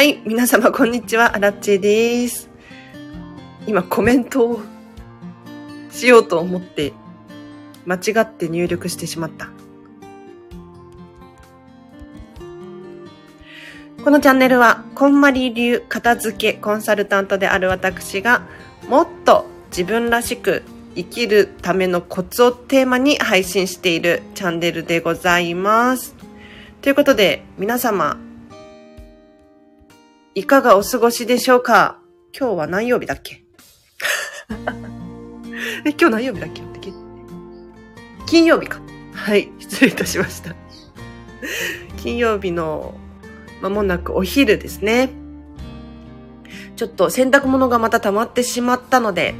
はい、皆様こんにちは、アラッチェです。今コメントをしようと思って間違って入力してしまった。このチャンネルは、こんまり流片付けコンサルタントである私が、もっと自分らしく生きるためのコツをテーマに配信しているチャンネルでございます。ということで、皆様、いかがお過ごしでしょうか？今日は何曜日だっけ？え、今日何曜日だっけ？金曜日か。はい、失礼いたしました。金曜日の間もなくお昼ですね。ちょっと洗濯物がまた溜まってしまったので、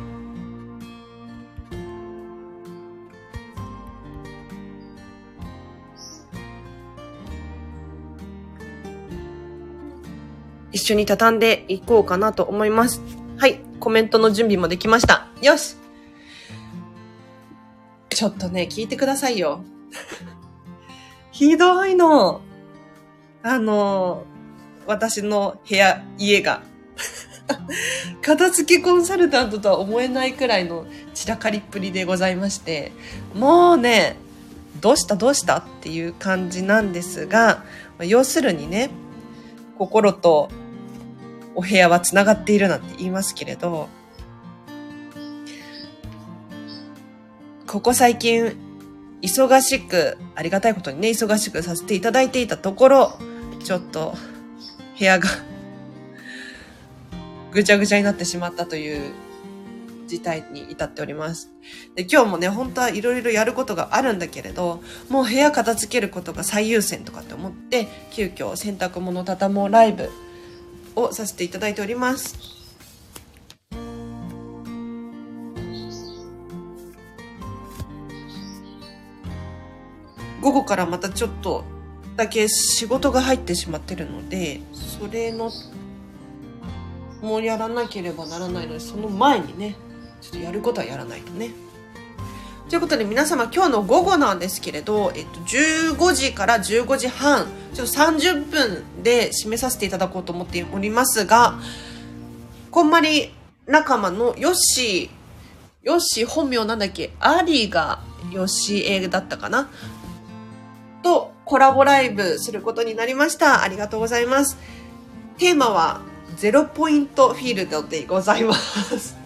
緒に畳んでいこうかなと思います。はい。コメントの準備もできました。よしちょっとね、聞いてくださいよ。ひどいの。あの、私の部屋、家が。片付けコンサルタントとは思えないくらいの散らかりっぷりでございまして、もうね、どうした？どうした？っていう感じなんですが、要するにね、心とお部屋は繋がっているなんて言いますけれど、ここ最近、忙しく、ありがたいことにね、忙しくさせていただいていたところ、ちょっと、部屋がぐちゃぐちゃになってしまったという事態に至っております。で今日もね、本当はいろいろやることがあるんだけれど、もう部屋片付けることが最優先とかって思って、急遽洗濯物畳もうライブをさせていただいております。午後からまたちょっとだけ仕事が入ってしまってるので、それの、もうやらなければならないので、その前にね、ちょっとやることはやらないとね。ということで皆様今日の午後なんですけれど、えっと、15時から15時半、ちょっと30分で締めさせていただこうと思っておりますが、こんまり仲間のヨッシー、ヨッシー本名なんだっけ？アリがヨッシーだったかな？とコラボライブすることになりました。ありがとうございます。テーマはゼロポイントフィールドでございます。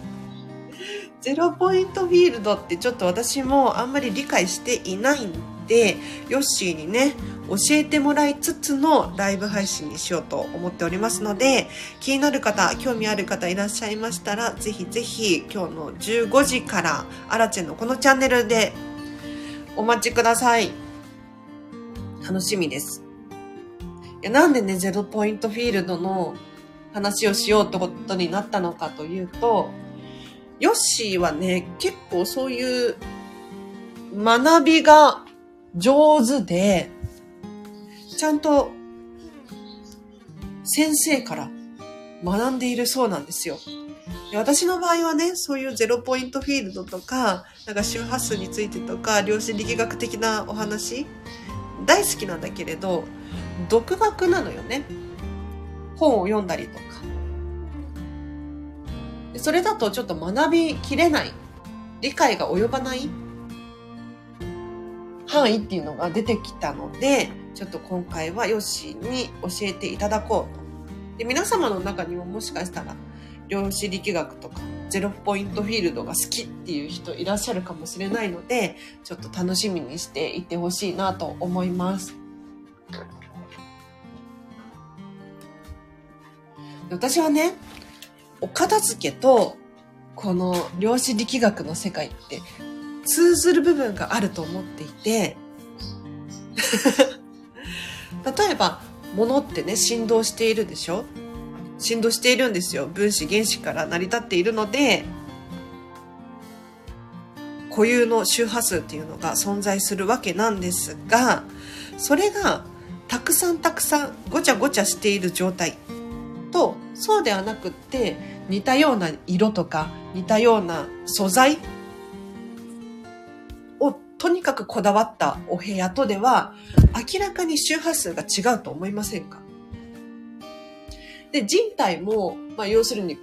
ゼロポイントフィールドってちょっと私もあんまり理解していないんで、ヨッシーにね、教えてもらいつつのライブ配信にしようと思っておりますので、気になる方、興味ある方いらっしゃいましたら、ぜひぜひ今日の15時から、アラチェのこのチャンネルでお待ちください。楽しみです。いやなんでね、ゼロポイントフィールドの話をしようってことになったのかというと、ヨッシーはね、結構そういう学びが上手で、ちゃんと先生から学んでいるそうなんですよ。で私の場合はね、そういうゼロポイントフィールドとか、なんか周波数についてとか、量子力学的なお話、大好きなんだけれど、独学なのよね。本を読んだりとか。それだとちょっと学びきれない、理解が及ばない範囲っていうのが出てきたので、ちょっと今回はヨッシーに教えていただこうと。で皆様の中にももしかしたら、量子力学とか、ゼロポイントフィールドが好きっていう人いらっしゃるかもしれないので、ちょっと楽しみにしていってほしいなと思います。私はね、お片付けと、この量子力学の世界って通ずる部分があると思っていて、例えば、物ってね、振動しているでしょ？振動しているんですよ。分子、原子から成り立っているので、固有の周波数っていうのが存在するわけなんですが、それがたくさんたくさんごちゃごちゃしている状態と、そうではなくって似たような色とか似たような素材をとにかくこだわったお部屋とでは明らかに周波数が違うと思いませんか？で、人体も、まあ、要するに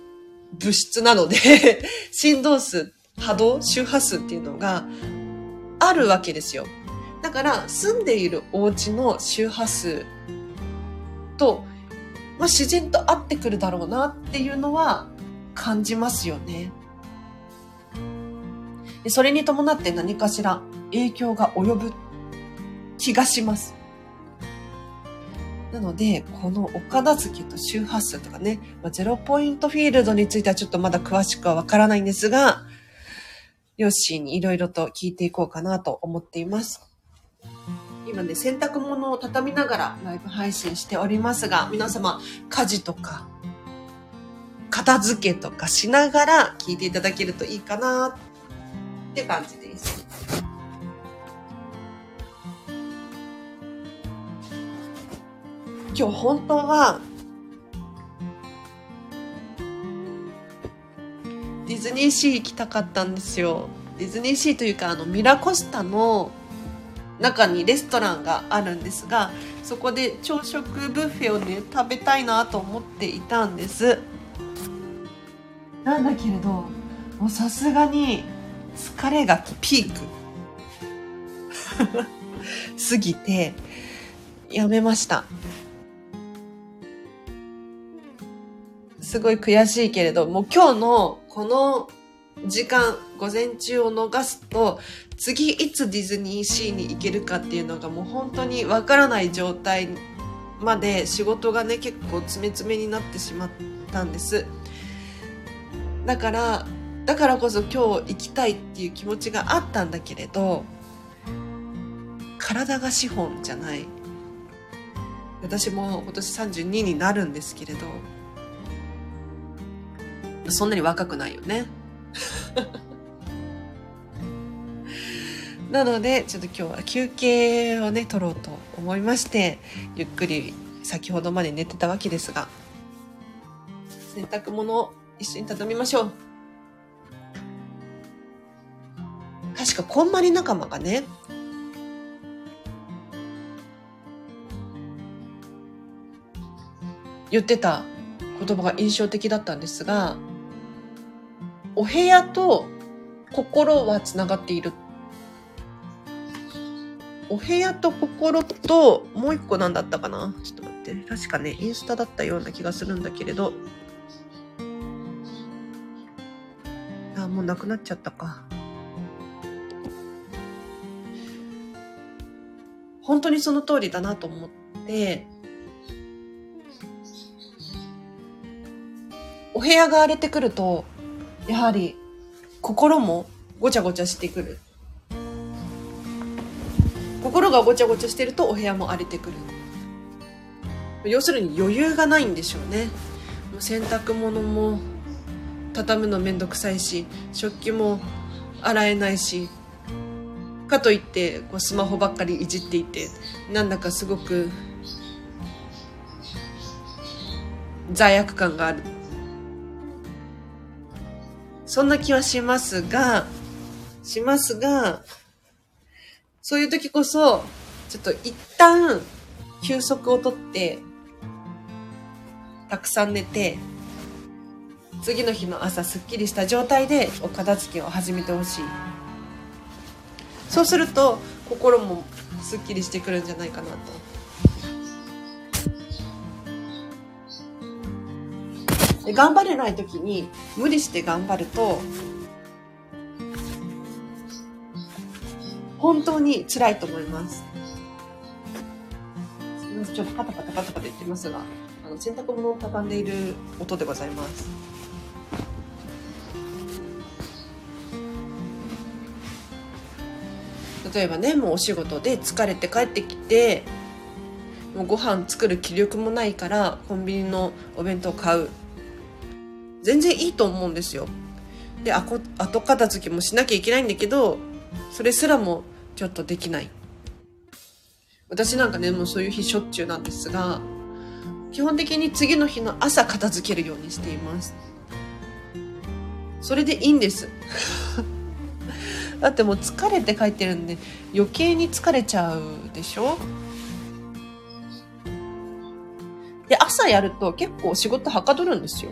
物質なので 振動数、波動、周波数っていうのがあるわけですよ。だから、住んでいるお家の周波数と、まあ、自然と合ってくるだろうなっていうのは感じますよね。でそれに伴って何かしら影響が及ぶ気がします。なので、このお片付けと周波数とかね、まあ、ゼロポイントフィールドについてはちょっとまだ詳しくはわからないんですが、ヨッシーにいろいろと聞いていこうかなと思っています。今ね、洗濯物を畳みながらライブ配信しておりますが、皆様、家事とか、片付けとかしながら聞いていただけるといいかなって感じです。今日本当はディズニーシー行きたかったんですよ。ディズニーシーというかあのミラコスタの中にレストランがあるんですがそこで朝食ブッフェをね食べたいなと思っていたんです。なんだけれどもうさすがに疲れがピーク。過ぎてやめました。すごい悔しいけれどもう今日のこの時間午前中を逃すと次いつディズニーシーに行けるかっていうのがもう本当にわからない状態まで仕事がね結構詰め詰めになってしまったんです。だからだからこそ今日行きたいっていう気持ちがあったんだけれど体が資本じゃない。私も今年32になるんですけれどそんなに若くないよね。なので、ちょっと今日は休憩をね、取ろうと思いまして、ゆっくり先ほどまで寝てたわけですが、洗濯物を一緒に畳みましょう。確か、こんまり仲間がね、言ってた言葉が印象的だったんですが、お部屋と心はつながっているお部屋と心と、もう一個何だったかな？ちょっと待って。確かね、インスタだったような気がするんだけれど。あ、もうなくなっちゃったか。本当にその通りだなと思って、お部屋が荒れてくると、やはり心もごちゃごちゃしてくる。心がごちゃごちゃしてるとお部屋も荒れてくる。要するに余裕がないんでしょうね。もう洗濯物も畳むのめんどくさいし食器も洗えないしかといってこうスマホばっかりいじっていてなんだかすごく罪悪感がある。そんな気はしますがしますがそういう時こそ、ちょっと一旦休息をとって、たくさん寝て、次の日の朝すっきりした状態でお片付けを始めてほしい。そうすると心もすっきりしてくるんじゃないかなと。で頑張れない時に無理して頑張ると本当に辛いと思います。すみません、ちょっとパタパタパタパタ言ってますが、あの洗濯物を畳んでいる音でございます。例えばね、もうお仕事で疲れて帰ってきて、もうご飯作る気力もないからコンビニのお弁当買う。全然いいと思うんですよ。で、後片付けもしなきゃいけないんだけど、それすらもちょっとできない。私なんかね、もうそういう日しょっちゅうなんですが、基本的に次の日の朝片付けるようにしています。それでいいんです。だってもう疲れて帰ってるんで余計に疲れちゃうでしょ？で、朝やると結構仕事はかどるんですよ。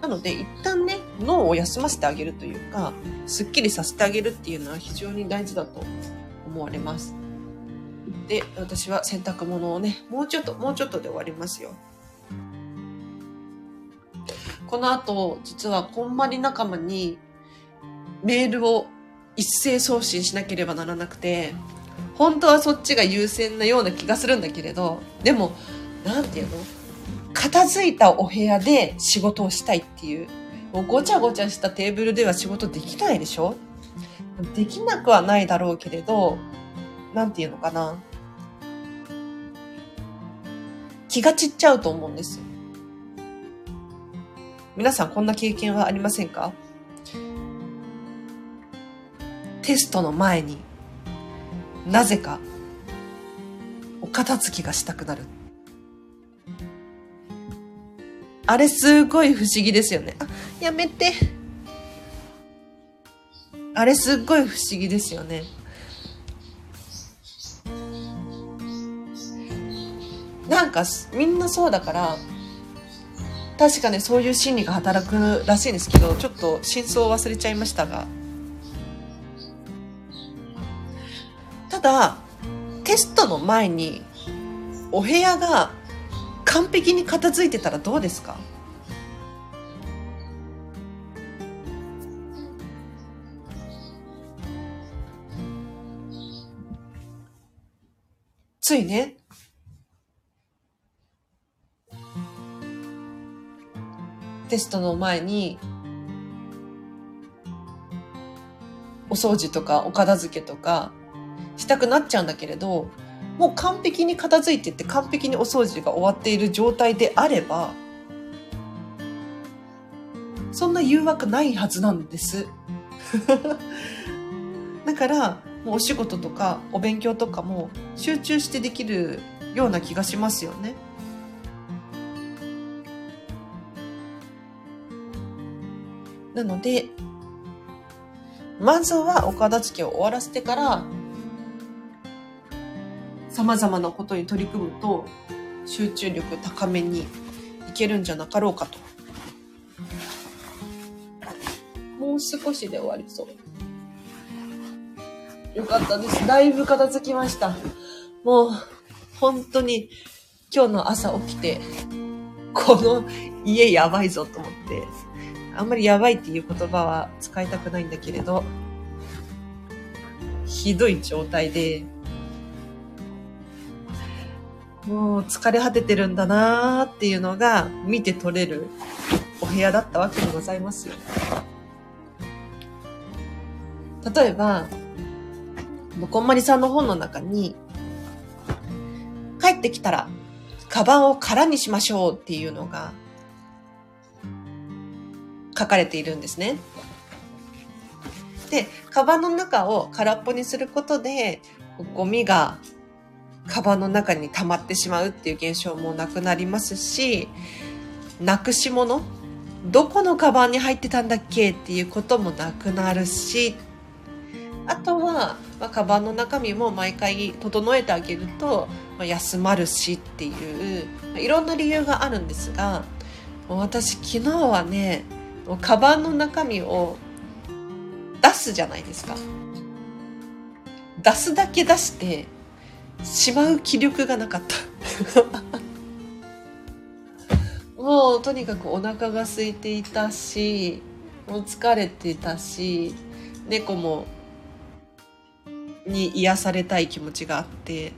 なので、一旦ね、脳を休ませてあげるというか、すっきりさせてあげるっていうのは非常に大事だと思われます。で、私は洗濯物をね、もうちょっと、もうちょっとで終わりますよ。この後、実はこんまり仲間にメールを一斉送信しなければならなくて、本当はそっちが優先なような気がするんだけれど、でも、なんていうの？片付いたお部屋で仕事をしたいっていう、もうごちゃごちゃしたテーブルでは仕事できないでしょ？できなくはないだろうけれど、なんていうのかな。気が散っちゃうと思うんですよ。皆さんこんな経験はありませんか？テストの前になぜかお片付きがしたくなる。あれすごい不思議ですよね。あ、やめて。あれすっごい不思議ですよね。なんかみんなそうだから確かねそういう心理が働くらしいんですけどちょっと真相を忘れちゃいましたがただテストの前にお部屋が完璧に片付いてたらどうですか？ついねテストの前に、お掃除とかお片付けとかしたくなっちゃうんだけれど、もう完璧に片付いてって完璧にお掃除が終わっている状態であれば、そんな誘惑ないはずなんです。だから、もうお仕事とかお勉強とかも集中してできるような気がしますよね。なので、まずはお片付けを終わらせてから、様々なことに取り組むと、集中力高めにいけるんじゃなかろうかと。もう少しで終わりそう。よかったです。だいぶ片付きました。もう、本当に今日の朝起きて、この家やばいぞと思って、あんまりやばいっていう言葉は使いたくないんだけれど、ひどい状態で、もう疲れ果ててるんだなーっていうのが見て取れるお部屋だったわけでございますよ。例えば、こんまりさんの本の中に、帰ってきたら、カバンを空にしましょうっていうのが書かれているんですね。で、カバンの中を空っぽにすることで、ゴミがカバンの中に溜まってしまうっていう現象もなくなりますし、なくし物？どこのカバンに入ってたんだっけっていうこともなくなるし、あとは、まあ、カバンの中身も毎回整えてあげると、まあ、休まるしっていう、まあ、いろんな理由があるんですが、私昨日はね、もうカバンの中身を出すじゃないですか。出すだけ出してしまう気力がなかった。もうとにかくお腹が空いていたし、もう疲れてたし、猫もに癒されたい気持ちがあって、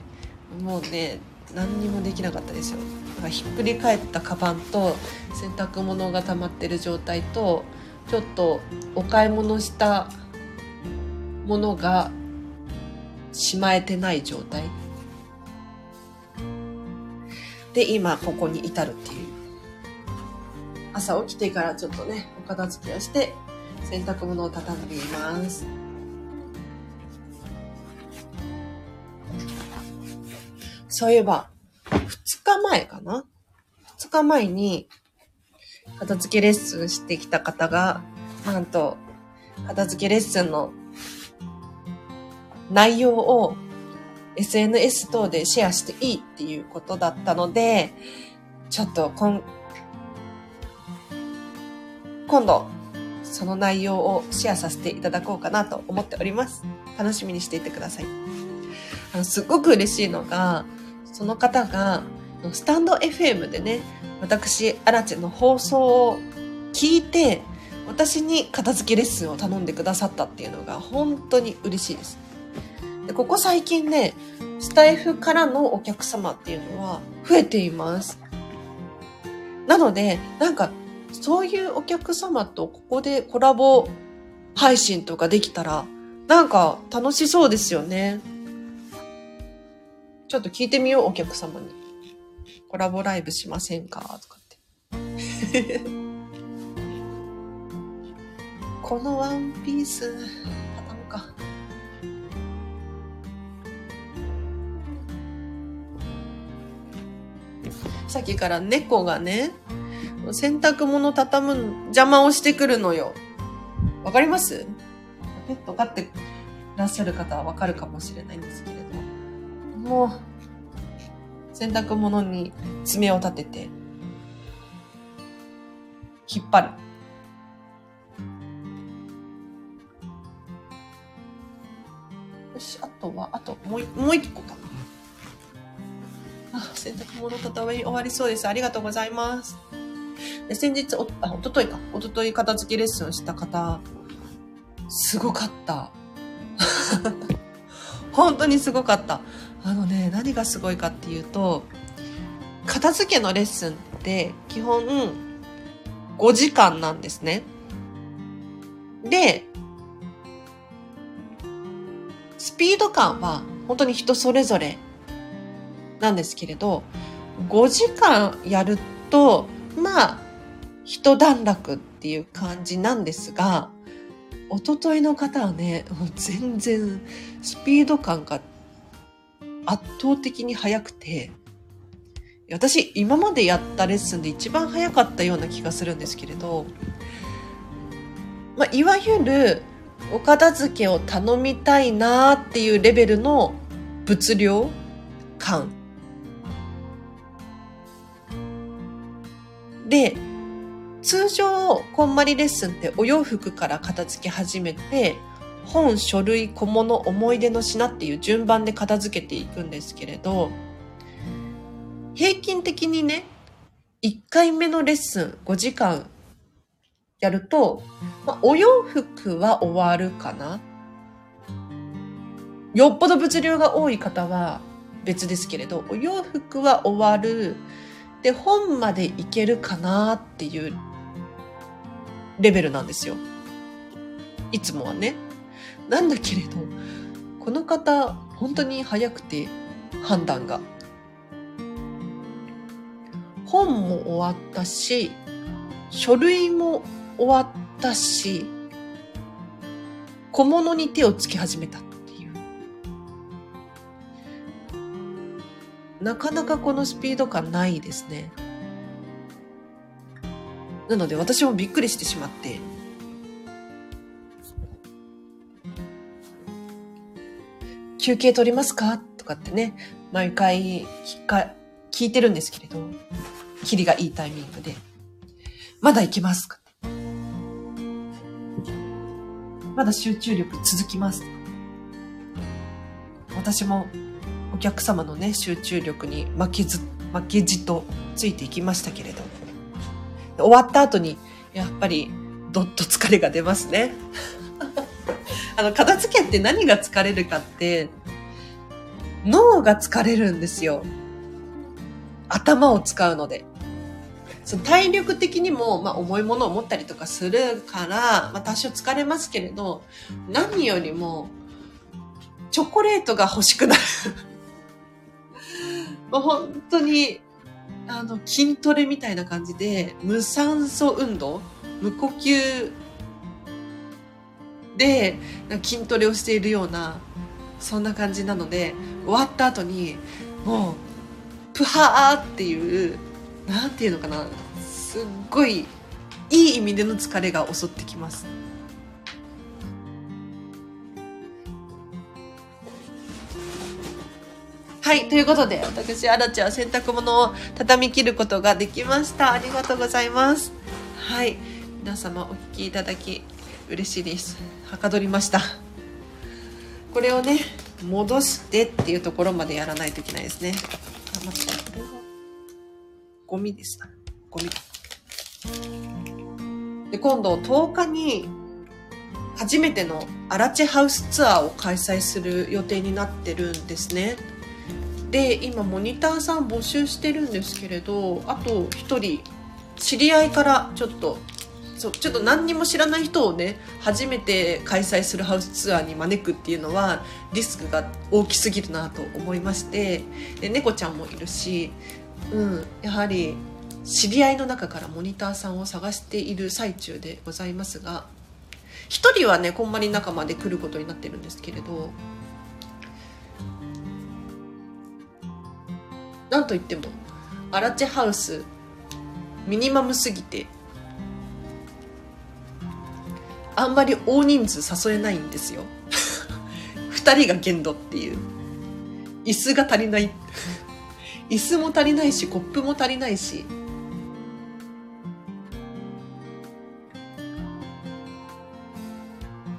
もうね、何にもできなかったですよ。だからひっくり返ったカバンと洗濯物が溜まってる状態とちょっとお買い物したものがしまえてない状態。で今ここに至るっていう。朝起きてからちょっとねお片付けをして洗濯物を畳んでいます。そういえば2日前かな ?2 日前に、片付けレッスンしてきた方が、なんと、片付けレッスンの内容を SNS 等でシェアしていいっていうことだったので、ちょっと今、今度、その内容をシェアさせていただこうかなと思っております。楽しみにしていてください。あの、すごく嬉しいのが、その方が、スタンド FM でね、私、アラチェの放送を聞いて、私に片付けレッスンを頼んでくださったっていうのが本当に嬉しいです。でここ最近ね、スタイフからのお客様っていうのは増えています。なので、なんか、そういうお客様とここでコラボ配信とかできたら、なんか楽しそうですよね。ちょっと聞いてみよう、お客様に。コラボライブしませんか？とかって。このワンピース、畳むか。さっきから猫がね、洗濯物畳む邪魔をしてくるのよ。わかります？ペット飼ってらっしゃる方はわかるかもしれないんですけど。もう、洗濯物に爪を立てて、引っ張る。よし、あとは、あと、もう、もう一個かな。あ、洗濯物畳み終わりそうです。ありがとうございます。で先日お、あ、おとといか。おととい片付けレッスンした方、すごかった。本当にすごかった。あのね、何がすごいかっていうと、片付けのレッスンって基本5時間なんですね。で、スピード感は本当に人それぞれなんですけれど、5時間やると、まあ、一段落っていう感じなんですが、おとといの方はね、もう全然スピード感が圧倒的に速くて、私今までやったレッスンで一番早かったような気がするんですけれど、まあ、いわゆるお片付けを頼みたいなっていうレベルの物量感。で通常、こんまりレッスンってお洋服から片付け始めて、本、書類、小物、思い出の品っていう順番で片付けていくんですけれど、平均的にね、1回目のレッスン5時間やると、まあ、お洋服は終わるかなよっぽど物量が多い方は別ですけれど、お洋服は終わる。で、本までいけるかなっていうレベルなんですよ。いつもはね。なんだけれど、この方、本当に早くて判断が。本も終わったし、書類も終わったし、小物に手をつけ始めたっていう。なかなかこのスピード感ないですね。なので私もびっくりしてしまって、休憩取りますか？とかってね、毎回聞か、聞いてるんですけれど、キリがいいタイミングで、まだ行けますか？まだ集中力続きます。私もお客様のね、集中力に負けず、負けじとついていきましたけれど、終わった後に、やっぱり、どっと疲れが出ますね。あの、片付けって何が疲れるかって、脳が疲れるんですよ。頭を使うので。その体力的にも、まあ、重いものを持ったりとかするから、まあ、多少疲れますけれど、何よりも、チョコレートが欲しくなる。もう本当に、あの、筋トレみたいな感じで、無酸素運動無呼吸で筋トレをしているような、そんな感じなので、終わった後に、もう、プハーっていう、なんていうのかな、すっごい、いい意味での疲れが襲ってきます。はい、ということで、私、あらちゃん、洗濯物を畳み切ることができました。ありがとうございます。はい、皆様お聞きいただき、嬉しいです。はかどりました。これをね、戻してっていうところまでやらないといけないですね。あ、待って、これは、ゴミでした。ゴミ。で、今度、10日に、初めてのアラチェハウスツアーを開催する予定になってるんですね。で今モニターさん募集してるんですけれどあと1人知り合いからちょっとそうちょっと何にも知らない人をね初めて開催するハウスツアーに招くっていうのはリスクが大きすぎるなと思いましてで猫ちゃんもいるし、うん、やはり知り合いの中からモニターさんを探している最中でございますが1人はねこんまり仲間で来ることになってるんですけれどなんといってもアラチェハウスミニマムすぎてあんまり大人数誘えないんですよ。2人が限度っていう。椅子が足りない。椅子も足りないしコップも足りないし。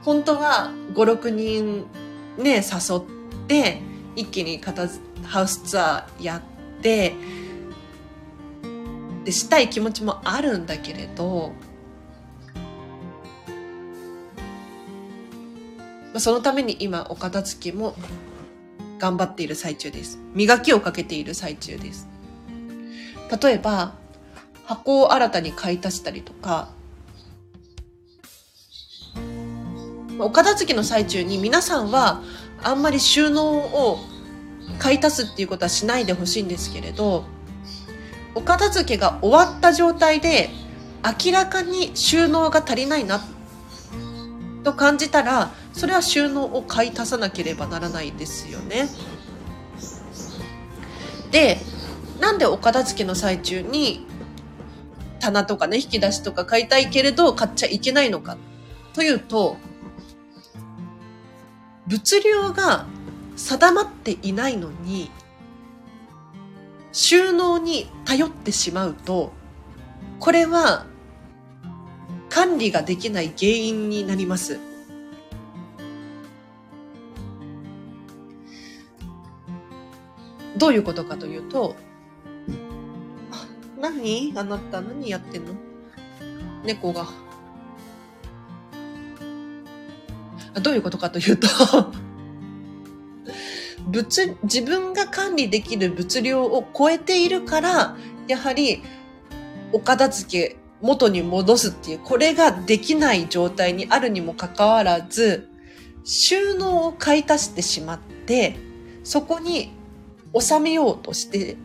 本当は56人ね誘って一気に片ハウスツアーやってでしたい気持ちもあるんだけれどそのために今お片付けも頑張っている最中です。磨きをかけている最中です。例えば箱を新たに買い足したりとかお片付けの最中に皆さんはあんまり収納を買い足すっていうことはしないでほしいんですけれどお片付けが終わった状態で明らかに収納が足りないなと感じたらそれは収納を買い足さなければならないですよね。でなんでお片付けの最中に棚とかね引き出しとか買いたいけれど買っちゃいけないのかというと物量が定まっていないのに収納に頼ってしまうとこれは管理ができない原因になります。どういうことかというと、あ何？あなた何やってんの？猫が。あどういうことかというと 物、自分が管理できる物量を超えているから、やはり、お片付け、元に戻すっていう、これができない状態にあるにもかかわらず、収納を買い足してしまって、そこに収めようとして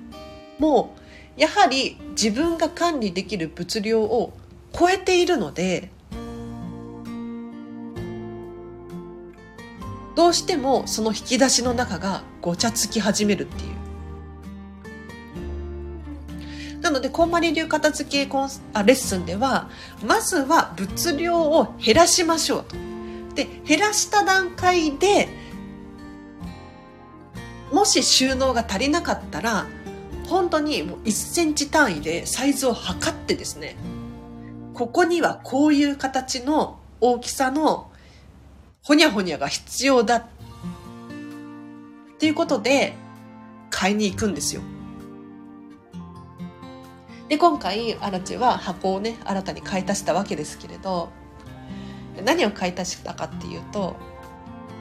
も、やはり自分が管理できる物量を超えているので、どうしてもその引き出しの中がごちゃつき始めるっていう。なので、こんまり流片付けコンあレッスンでは、まずは物量を減らしましょうと。で、減らした段階で、もし収納が足りなかったら、本当にもう1センチ単位でサイズを測ってですね、ここにはこういう形の大きさのほにゃほにゃが必要だっていうことで買いに行くんですよ。で、今回、アラチェは箱をね、新たに買い足したわけですけれど、何を買い足したかっていうと、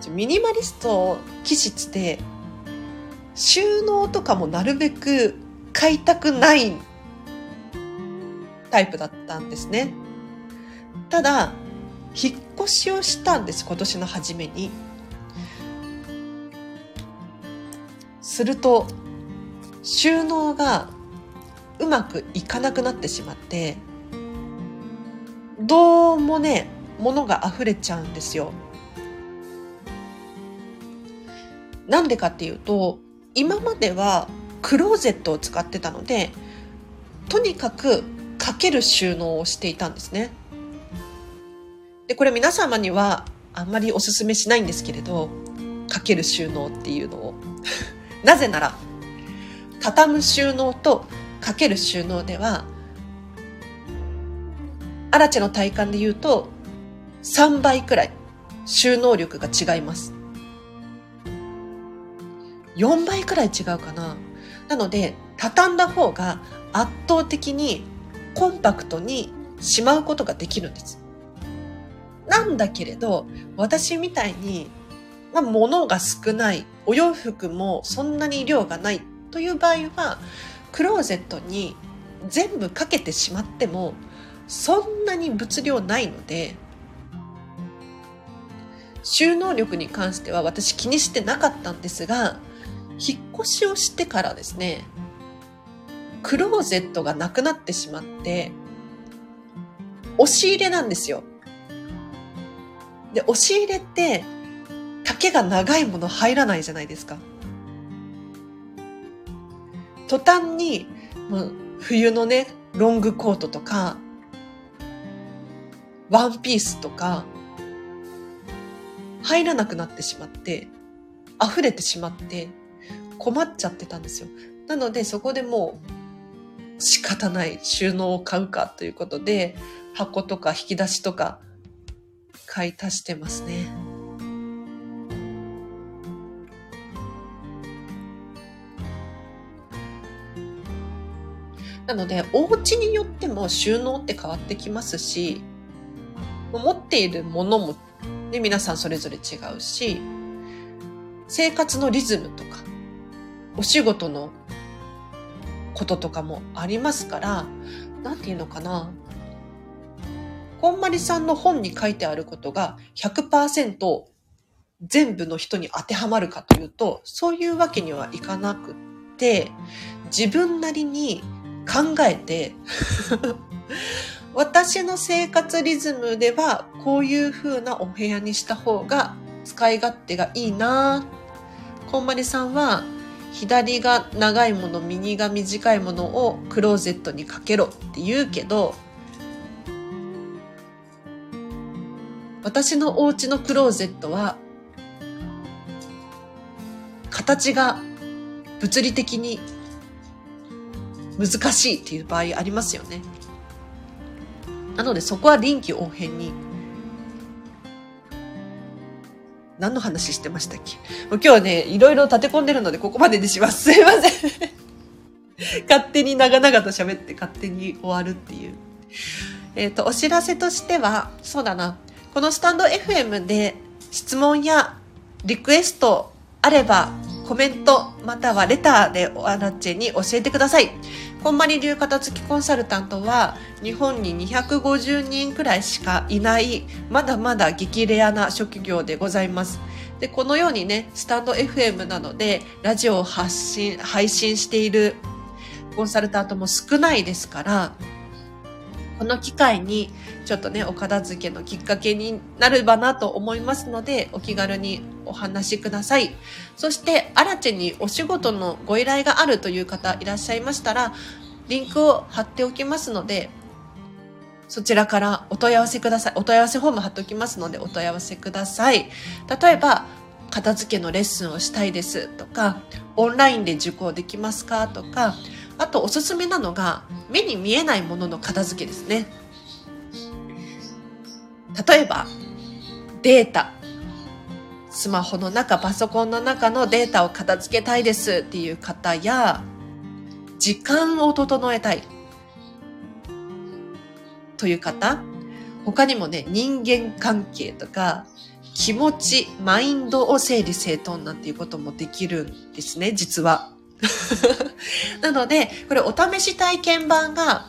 ミニマリスト気質で、収納とかもなるべく買いたくないタイプだったんですね。ただ、引っ越しをしたんです、今年の初めに。すると、収納がうまくいかなくなってしまって、どうもね、物が溢れちゃうんですよ。なんでかっていうと、今まではクローゼットを使ってたので、とにかくかける収納をしていたんですね。で、これ皆様にはあんまりおすすめしないんですけれど、かける収納っていうのを。なぜなら、畳む収納とかける収納では、アラチェの体感で言うと、3倍くらい収納力が違います。4倍くらい違うかな。なので、畳んだ方が圧倒的にコンパクトにしまうことができるんです。なんだけれど、私みたいに、まあ、物が少ない、お洋服もそんなに量がないという場合は、クローゼットに全部かけてしまっても、そんなに物量ないので、収納力に関しては私気にしてなかったんですが、引っ越しをしてからですね、クローゼットがなくなってしまって、押し入れなんですよ。で、押し入れって、丈が長いもの入らないじゃないですか。途端に、もう冬のね、ロングコートとか、ワンピースとか、入らなくなってしまって、溢れてしまって、困っちゃってたんですよ。なので、そこでもう、仕方ない収納を買うかということで、箱とか引き出しとか、買い足してますね。なので、お家によっても収納って変わってきますし、持っているものも、ね、皆さんそれぞれ違うし、生活のリズムとか、お仕事のこととかもありますから、なんていうのかな。こんまりさんの本に書いてあることが100%全部の人に当てはまるかというと、そういうわけにはいかなくって、自分なりに考えて 私の生活リズムではこういう風なお部屋にした方が使い勝手がいいなこんまりさんは左が長いもの右が短いものをクローゼットにかけろって言うけど私のお家のクローゼットは形が物理的に難しいっていう場合ありますよね。なのでそこは臨機応変に。何の話してましたっけ？今日はね、いろいろ立て込んでるのでここまでにします。すいません勝手に長々と喋って勝手に終わるっていう。えっ、ー、と、お知らせとしては、そうだな。このスタンド FM で質問やリクエストあればコメントまたはレターでおあらちに教えてください。こんまり流片付きコンサルタントは日本に250人くらいしかいないまだまだ激レアな職業でございます。で、このようにね、スタンド FM なのでラジオを発信、配信しているコンサルタントも少ないですから、この機会にちょっとね、お片付けのきっかけになればなと思いますので、お気軽にお話しください。そして、アラチェにお仕事のご依頼があるという方いらっしゃいましたら、リンクを貼っておきますので、そちらからお問い合わせください。お問い合わせフォーム貼っておきますので、お問い合わせください。例えば、片付けのレッスンをしたいですとか、オンラインで受講できますかとか、あとおすすめなのが、目に見えないものの片付けですね。例えば、データ。スマホの中、パソコンの中のデータを片付けたいですっていう方や、時間を整えたいという方、他にもね、人間関係とか、気持ち、マインドを整理整頓なんていうこともできるんですね、実は。なので、これお試し体験版が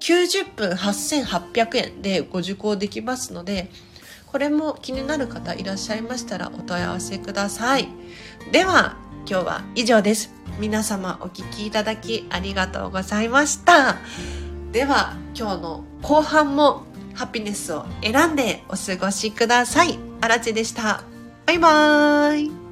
90分8800円でご受講できますので、これも気になる方いらっしゃいましたらお問い合わせください。では、今日は以上です。皆様お聴きいただきありがとうございました。では、今日の後半もハピネスを選んでお過ごしください。あらちでした。バイバーイ。